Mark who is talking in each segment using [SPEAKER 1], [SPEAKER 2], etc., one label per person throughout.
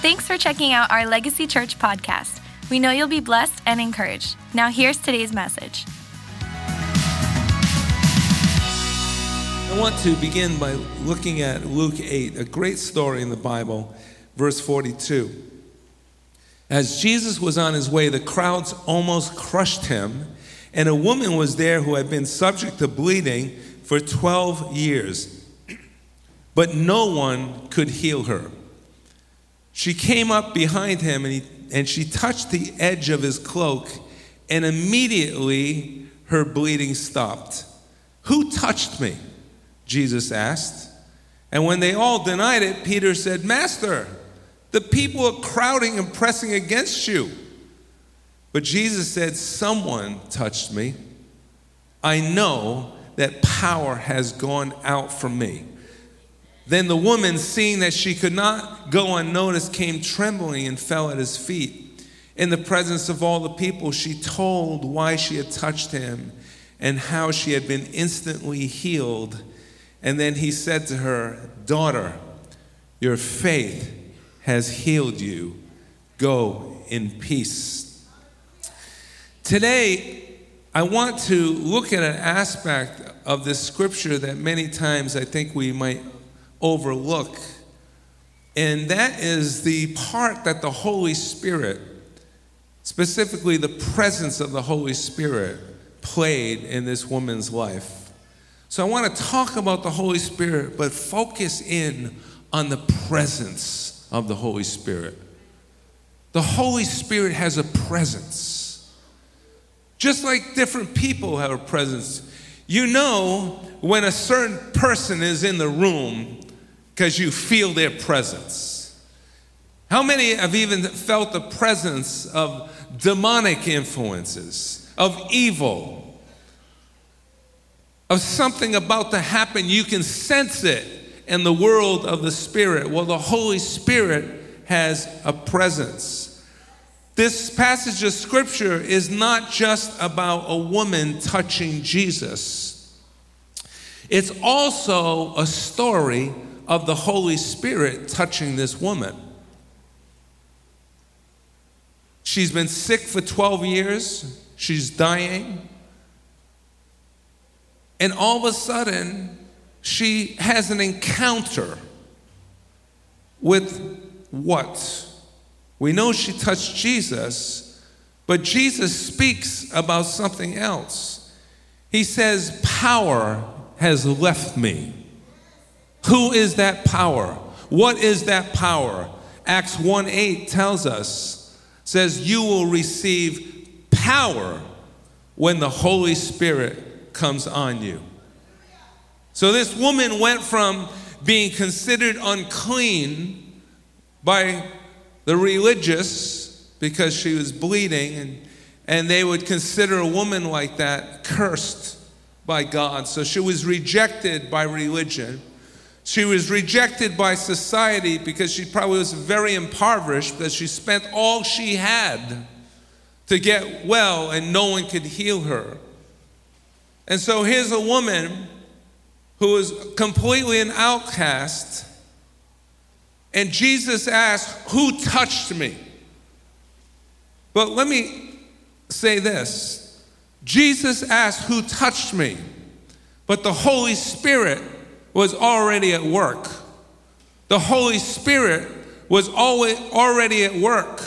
[SPEAKER 1] Thanks for checking out our Legacy Church podcast. We know you'll be blessed and encouraged. Now, here's today's message.
[SPEAKER 2] I want to begin by looking at Luke 8, a great story in the Bible, verse 42. As Jesus was on his way, the crowds almost crushed him, and a woman was there who had been subject to bleeding for 12 years, but no one could heal her. She came up behind him and, he, and she touched the edge of his cloak, and immediately her bleeding stopped. Who touched me? Jesus asked. And when they all denied it, Peter said, Master, the people are crowding and pressing against you. But Jesus said, Someone touched me. I know that power has gone out from me. Then the woman, seeing that she could not go unnoticed, came trembling and fell at his feet. In the presence of all the people, she told why she had touched him and how she had been instantly healed. And then he said to her, Daughter, your faith has healed you. Go in peace. Today, I want to look at an aspect of this scripture that many times I think we might overlook. And that is the part that the Holy Spirit, specifically the presence of the Holy Spirit, played in this woman's life. So I want to talk about the Holy Spirit, but focus in on the presence of the Holy Spirit. The Holy Spirit has a presence. Just like different people have a presence. You know when a certain person is in the room because you feel their presence. How many have even felt the presence of demonic influences, of evil, of something about to happen, you can sense it in the world of the Spirit. Well, the Holy Spirit has a presence. This passage of Scripture is not just about a woman touching Jesus, it's also a story of the Holy Spirit touching this woman. She's been sick for 12 years, she's dying. And all of a sudden, she has an encounter with what? We know she touched Jesus, but Jesus speaks about something else. He says, Power has left me. Who is that power? What is that power? Acts 1 8 tells us, says, You will receive power when the Holy Spirit comes on you. So this woman went from being considered unclean by the religious because she was bleeding, and, and they would consider a woman like that cursed by God. So she was rejected by religion. She was rejected by society because she probably was very impoverished because she spent all she had to get well and no one could heal her. And so here's a woman who is completely an outcast. And Jesus asked, Who touched me? But let me say this Jesus asked, Who touched me? But the Holy Spirit was already at work. The Holy Spirit was always already at work.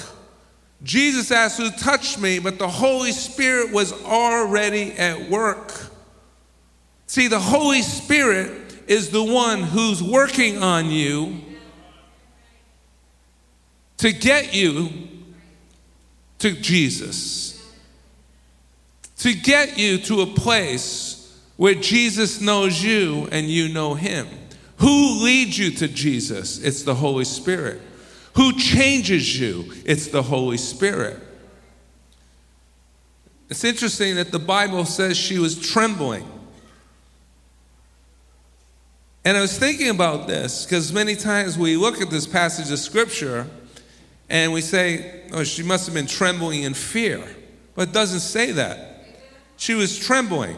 [SPEAKER 2] Jesus asked, Who touched me? But the Holy Spirit was already at work. See, the Holy Spirit is the one who's working on you to get you to Jesus, to get you to a place where Jesus knows you and you know him. Who leads you to Jesus? It's the Holy Spirit. Who changes you? It's the Holy Spirit. It's interesting that the Bible says she was trembling. And I was thinking about this because many times we look at this passage of scripture and we say, oh, she must have been trembling in fear. But it doesn't say that. She was trembling.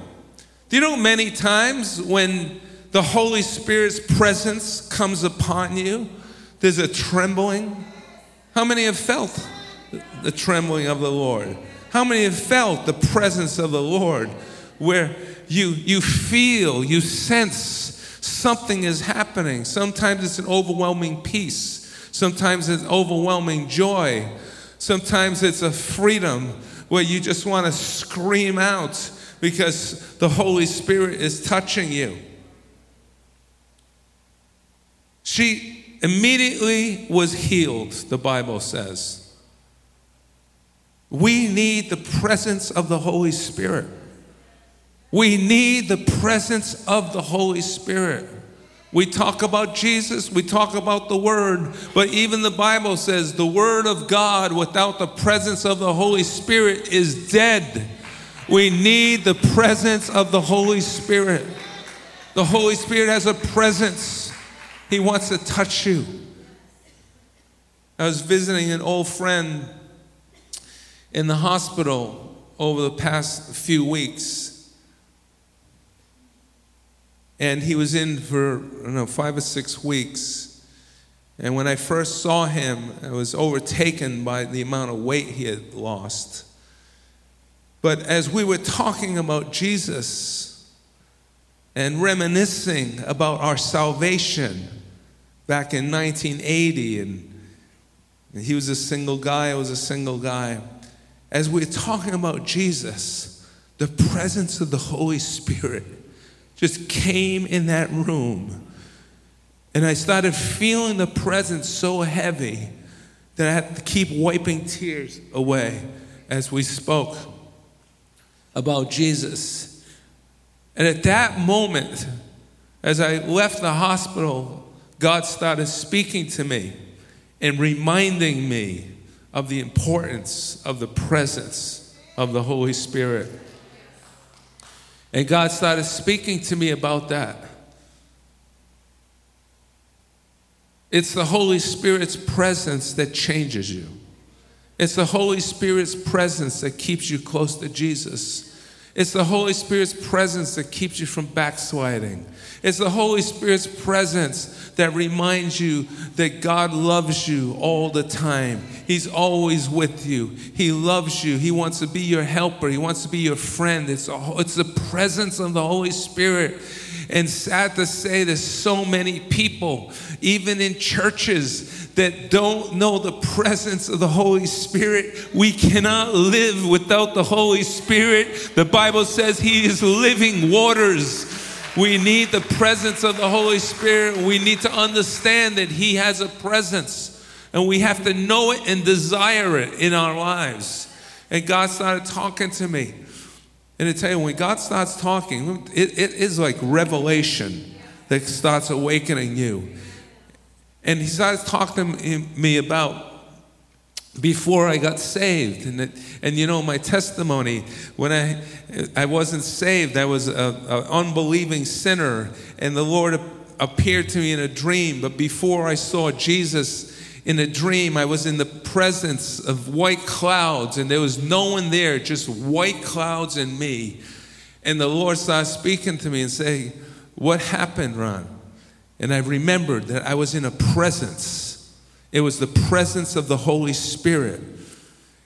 [SPEAKER 2] Do you know many times when the Holy Spirit's presence comes upon you, there's a trembling? How many have felt the trembling of the Lord? How many have felt the presence of the Lord where you, you feel, you sense something is happening? Sometimes it's an overwhelming peace, sometimes it's overwhelming joy, sometimes it's a freedom where you just want to scream out because the Holy Spirit is touching you. She immediately was healed, the Bible says. We need the presence of the Holy Spirit. We need the presence of the Holy Spirit. We talk about Jesus, we talk about the Word, but even the Bible says the Word of God without the presence of the Holy Spirit is dead. We need the presence of the Holy Spirit. The Holy Spirit has a presence, He wants to touch you. I was visiting an old friend in the hospital over the past few weeks. And he was in for, I don't know, five or six weeks. And when I first saw him, I was overtaken by the amount of weight he had lost. But as we were talking about Jesus and reminiscing about our salvation back in 1980, and he was a single guy, I was a single guy as we're talking about Jesus, the presence of the Holy Spirit just came in that room. And I started feeling the presence so heavy that I had to keep wiping tears away as we spoke about Jesus. And at that moment, as I left the hospital, God started speaking to me and reminding me of the importance of the presence of the Holy Spirit. And God started speaking to me about that. It's the Holy Spirit's presence that changes you. It's the Holy Spirit's presence that keeps you close to Jesus. It's the Holy Spirit's presence that keeps you from backsliding. It's the Holy Spirit's presence that reminds you that God loves you all the time. He's always with you. He loves you. He wants to be your helper. He wants to be your friend. It's, a, it's the presence of the Holy Spirit. And sad to say, there's so many people, even in churches, that don't know the presence of the Holy Spirit. We cannot live without the Holy Spirit. The Bible says He is living waters. We need the presence of the Holy Spirit. We need to understand that He has a presence. And we have to know it and desire it in our lives. And God started talking to me. And I tell you, when God starts talking, it, it is like revelation that starts awakening you. And He starts talking to me about before I got saved. And, it, and you know, my testimony, when I, I wasn't saved, I was an unbelieving sinner, and the Lord appeared to me in a dream. But before I saw Jesus in a dream, I was in the presence of white clouds, and there was no one there, just white clouds and me. And the Lord started speaking to me and saying, What happened, Ron? And I remembered that I was in a presence it was the presence of the Holy Spirit.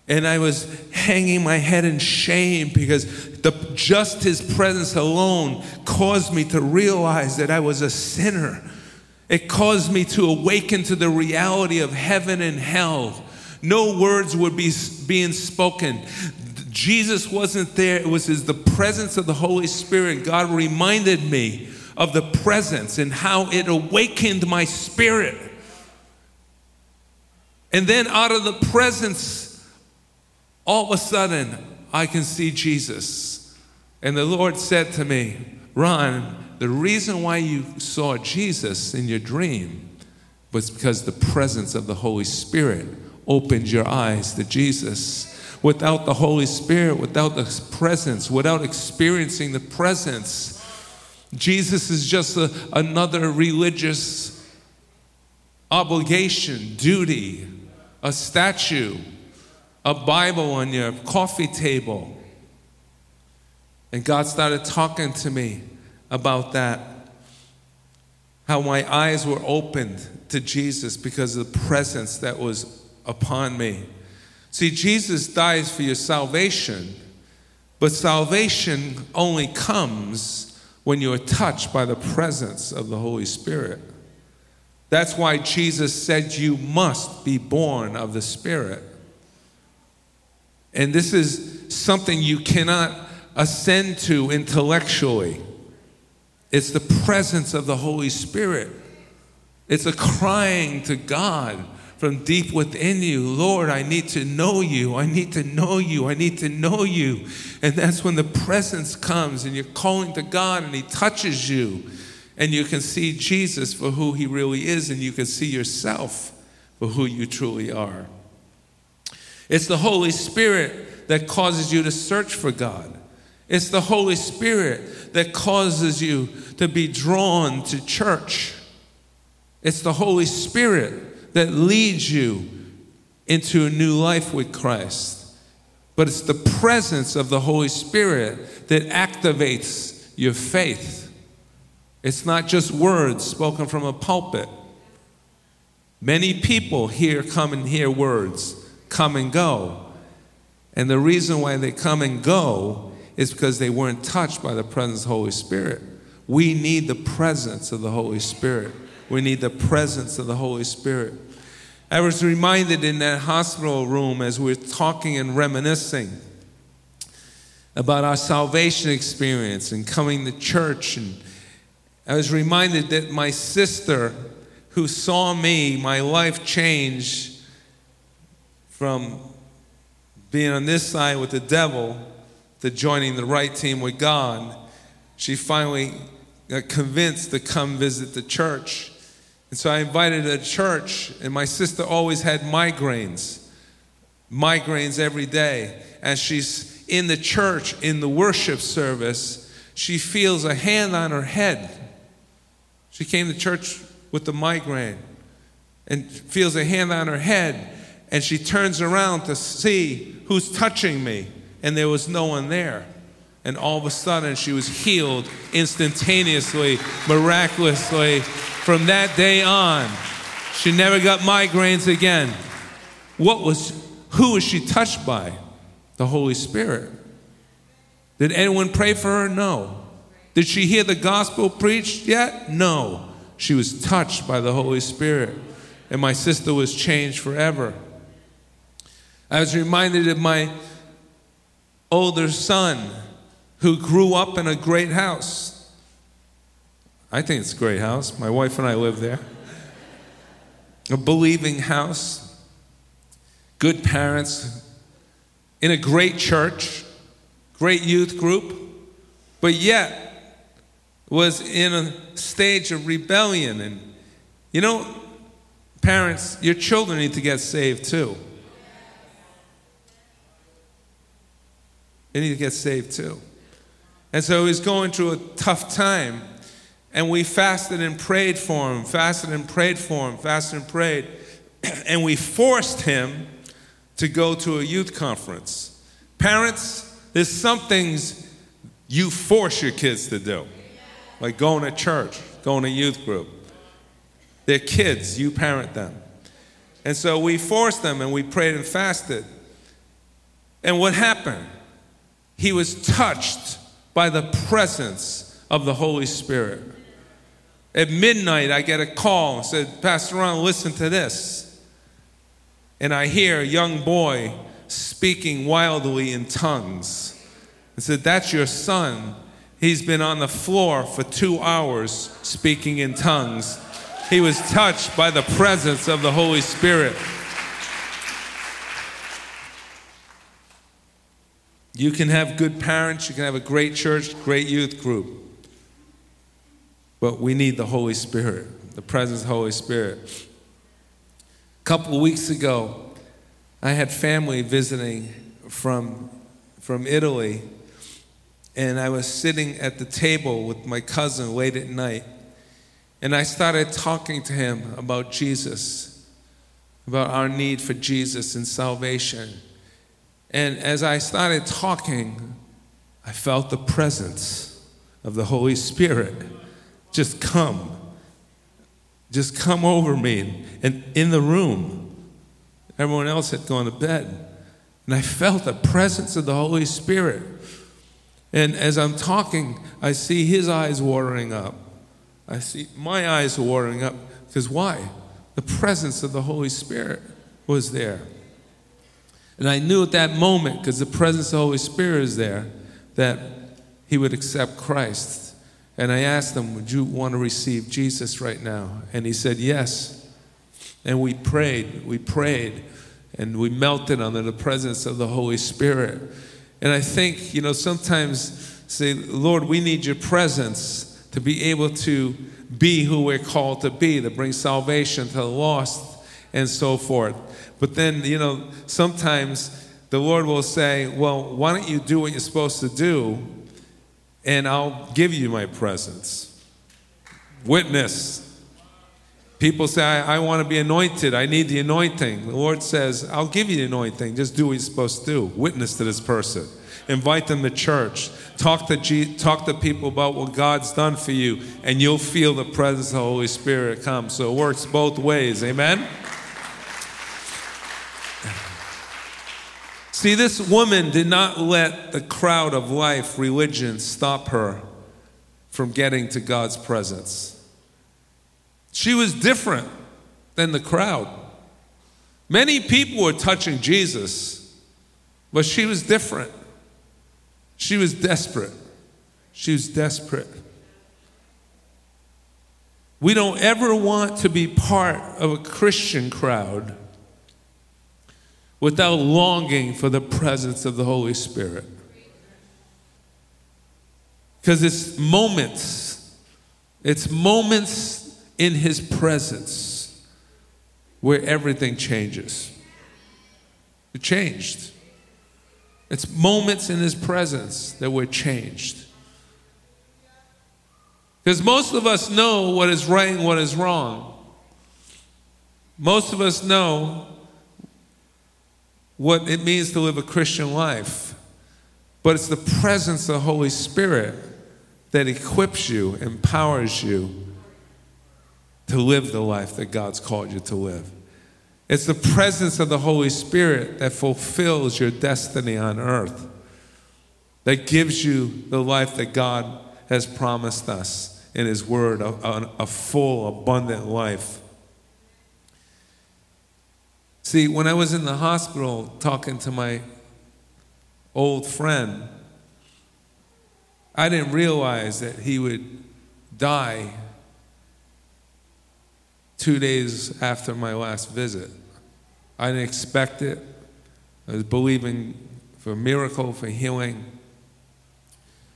[SPEAKER 2] And I was hanging my head in shame because the, just his presence alone caused me to realize that I was a sinner. It caused me to awaken to the reality of heaven and hell. No words were be, being spoken. Jesus wasn't there. It was his, the presence of the Holy Spirit. God reminded me of the presence and how it awakened my spirit. And then out of the presence, all of a sudden, I can see Jesus. And the Lord said to me, Ron, the reason why you saw Jesus in your dream was because the presence of the Holy Spirit opened your eyes to Jesus. Without the Holy Spirit, without the presence, without experiencing the presence, Jesus is just a, another religious obligation, duty, a statue, a Bible on your coffee table. And God started talking to me about that. How my eyes were opened to Jesus because of the presence that was upon me. See, Jesus dies for your salvation, but salvation only comes when you're touched by the presence of the Holy Spirit. That's why Jesus said you must be born of the Spirit. And this is something you cannot ascend to intellectually. It's the presence of the Holy Spirit. It's a crying to God from deep within you Lord, I need to know you. I need to know you. I need to know you. And that's when the presence comes and you're calling to God and He touches you. And you can see Jesus for who He really is, and you can see yourself for who you truly are. It's the Holy Spirit that causes you to search for God. It's the Holy Spirit that causes you to be drawn to church. It's the Holy Spirit that leads you into a new life with Christ. But it's the presence of the Holy Spirit that activates your faith. It's not just words spoken from a pulpit. Many people here come and hear words, come and go. And the reason why they come and go is because they weren't touched by the presence of the Holy Spirit. We need the presence of the Holy Spirit. We need the presence of the Holy Spirit. I was reminded in that hospital room as we were talking and reminiscing about our salvation experience and coming to church. And I was reminded that my sister, who saw me, my life change from being on this side with the devil to joining the right team with God, she finally got convinced to come visit the church. And so I invited her to church, and my sister always had migraines, migraines every day. As she's in the church, in the worship service, she feels a hand on her head. She came to church with the migraine and feels a hand on her head, and she turns around to see who's touching me and there was no one there. And all of a sudden, she was healed instantaneously, miraculously. From that day on, she never got migraines again. What was, who was she touched by? The Holy Spirit. Did anyone pray for her? No. Did she hear the gospel preached yet? No. She was touched by the Holy Spirit. And my sister was changed forever. I was reminded of my older son who grew up in a great house. I think it's a great house. My wife and I live there. A believing house, good parents, in a great church, great youth group, but yet was in a stage of rebellion. And you know, parents, your children need to get saved too. They need to get saved too. And so he's going through a tough time. And we fasted and prayed for him, fasted and prayed for him, fasted and prayed. And we forced him to go to a youth conference. Parents, there's some things you force your kids to do, like going to church, going to youth group. They're kids, you parent them. And so we forced them and we prayed and fasted. And what happened? He was touched by the presence of the Holy Spirit. At midnight, I get a call and said, Pastor Ron, listen to this. And I hear a young boy speaking wildly in tongues. I said, That's your son. He's been on the floor for two hours speaking in tongues. He was touched by the presence of the Holy Spirit. You can have good parents, you can have a great church, great youth group. But we need the Holy Spirit, the presence of the Holy Spirit. A couple of weeks ago, I had family visiting from, from Italy, and I was sitting at the table with my cousin late at night, and I started talking to him about Jesus, about our need for Jesus and salvation. And as I started talking, I felt the presence of the Holy Spirit just come, just come over me and in the room. Everyone else had gone to bed. And I felt the presence of the Holy Spirit. And as I'm talking, I see his eyes watering up. I see my eyes watering up. Because why? The presence of the Holy Spirit was there. And I knew at that moment, because the presence of the Holy Spirit is there, that he would accept Christ. And I asked him, Would you want to receive Jesus right now? And he said, Yes. And we prayed, we prayed, and we melted under the presence of the Holy Spirit. And I think, you know, sometimes say, Lord, we need your presence to be able to be who we're called to be, to bring salvation to the lost and so forth. But then, you know, sometimes the Lord will say, Well, why don't you do what you're supposed to do, and I'll give you my presence? Witness. People say, I, I want to be anointed. I need the anointing. The Lord says, I'll give you the anointing. Just do what you're supposed to do. Witness to this person. Invite them to church. Talk to, G- talk to people about what God's done for you, and you'll feel the presence of the Holy Spirit come. So it works both ways. Amen? See, this woman did not let the crowd of life, religion, stop her from getting to God's presence. She was different than the crowd. Many people were touching Jesus, but she was different. She was desperate. She was desperate. We don't ever want to be part of a Christian crowd without longing for the presence of the Holy Spirit. Because it's moments, it's moments in His presence where everything changes. It changed. It's moments in His presence that we're changed. Because most of us know what is right and what is wrong. Most of us know what it means to live a Christian life. But it's the presence of the Holy Spirit that equips you, empowers you to live the life that God's called you to live. It's the presence of the Holy Spirit that fulfills your destiny on earth, that gives you the life that God has promised us in His Word a, a, a full, abundant life. See, when I was in the hospital talking to my old friend, I didn't realize that he would die two days after my last visit. I didn't expect it. I was believing for a miracle, for healing.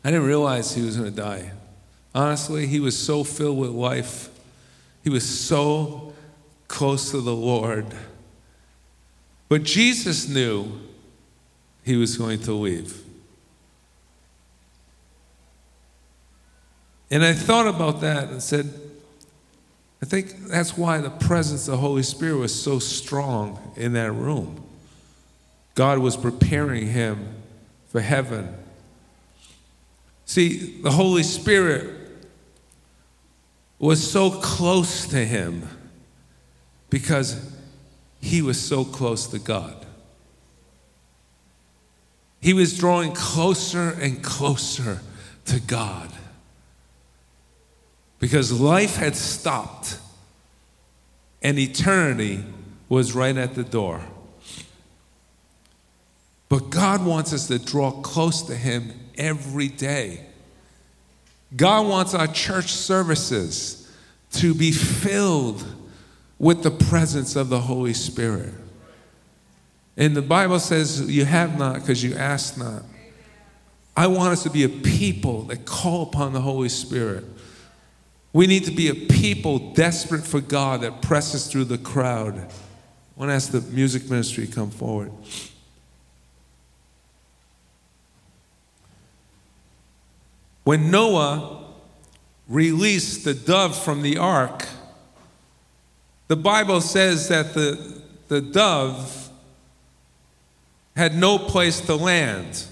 [SPEAKER 2] I didn't realize he was going to die. Honestly, he was so filled with life. He was so close to the Lord. But Jesus knew he was going to leave. And I thought about that and said, I think that's why the presence of the Holy Spirit was so strong in that room. God was preparing him for heaven. See, the Holy Spirit was so close to him because he was so close to God. He was drawing closer and closer to God because life had stopped and eternity was right at the door. But God wants us to draw close to Him every day. God wants our church services to be filled with the presence of the Holy Spirit. And the Bible says, You have not because you ask not. I want us to be a people that call upon the Holy Spirit we need to be a people desperate for God that presses through the crowd. I want to ask the music ministry to come forward. When Noah released the dove from the ark, the Bible says that the, the dove had no place to land.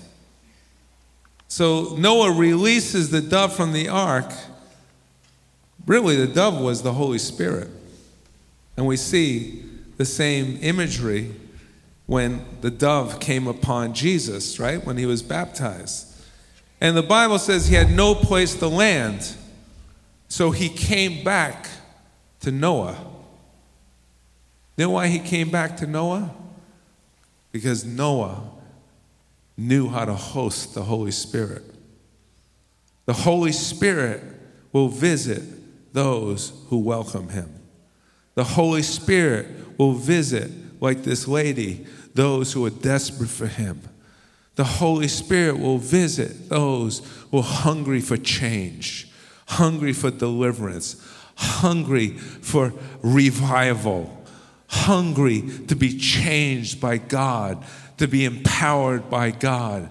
[SPEAKER 2] So Noah releases the dove from the ark Really, the dove was the Holy Spirit. And we see the same imagery when the dove came upon Jesus, right? When he was baptized. And the Bible says he had no place to land. So he came back to Noah. Know why he came back to Noah? Because Noah knew how to host the Holy Spirit. The Holy Spirit will visit those who welcome him. The Holy Spirit will visit, like this lady, those who are desperate for him. The Holy Spirit will visit those who are hungry for change, hungry for deliverance, hungry for revival, hungry to be changed by God, to be empowered by God.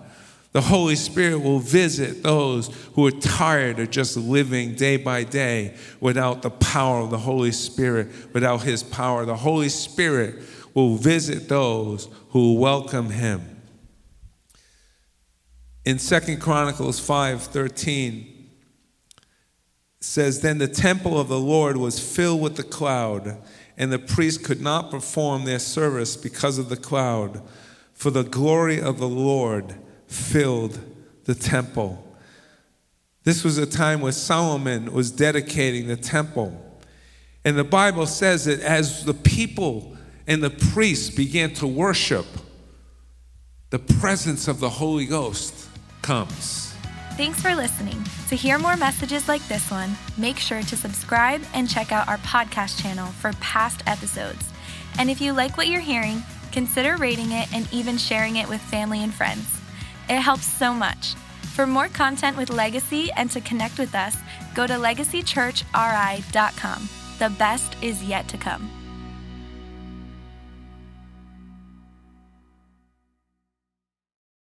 [SPEAKER 2] The Holy Spirit will visit those who are tired of just living day by day without the power of the Holy Spirit, without His power. The Holy Spirit will visit those who welcome Him. In Second Chronicles 5:13 says, Then the temple of the Lord was filled with the cloud, and the priests could not perform their service because of the cloud, for the glory of the Lord filled the temple. This was a time where Solomon was dedicating the temple. And the Bible says that as the people and the priests began to worship, the presence of the Holy Ghost comes.
[SPEAKER 1] Thanks for listening. To hear more messages like this one, make sure to subscribe and check out our podcast channel for past episodes. And if you like what you're hearing, consider rating it and even sharing it with family and friends. It helps so much. For more content with Legacy and to connect with us, go to legacychurchri.com. The best is yet to come.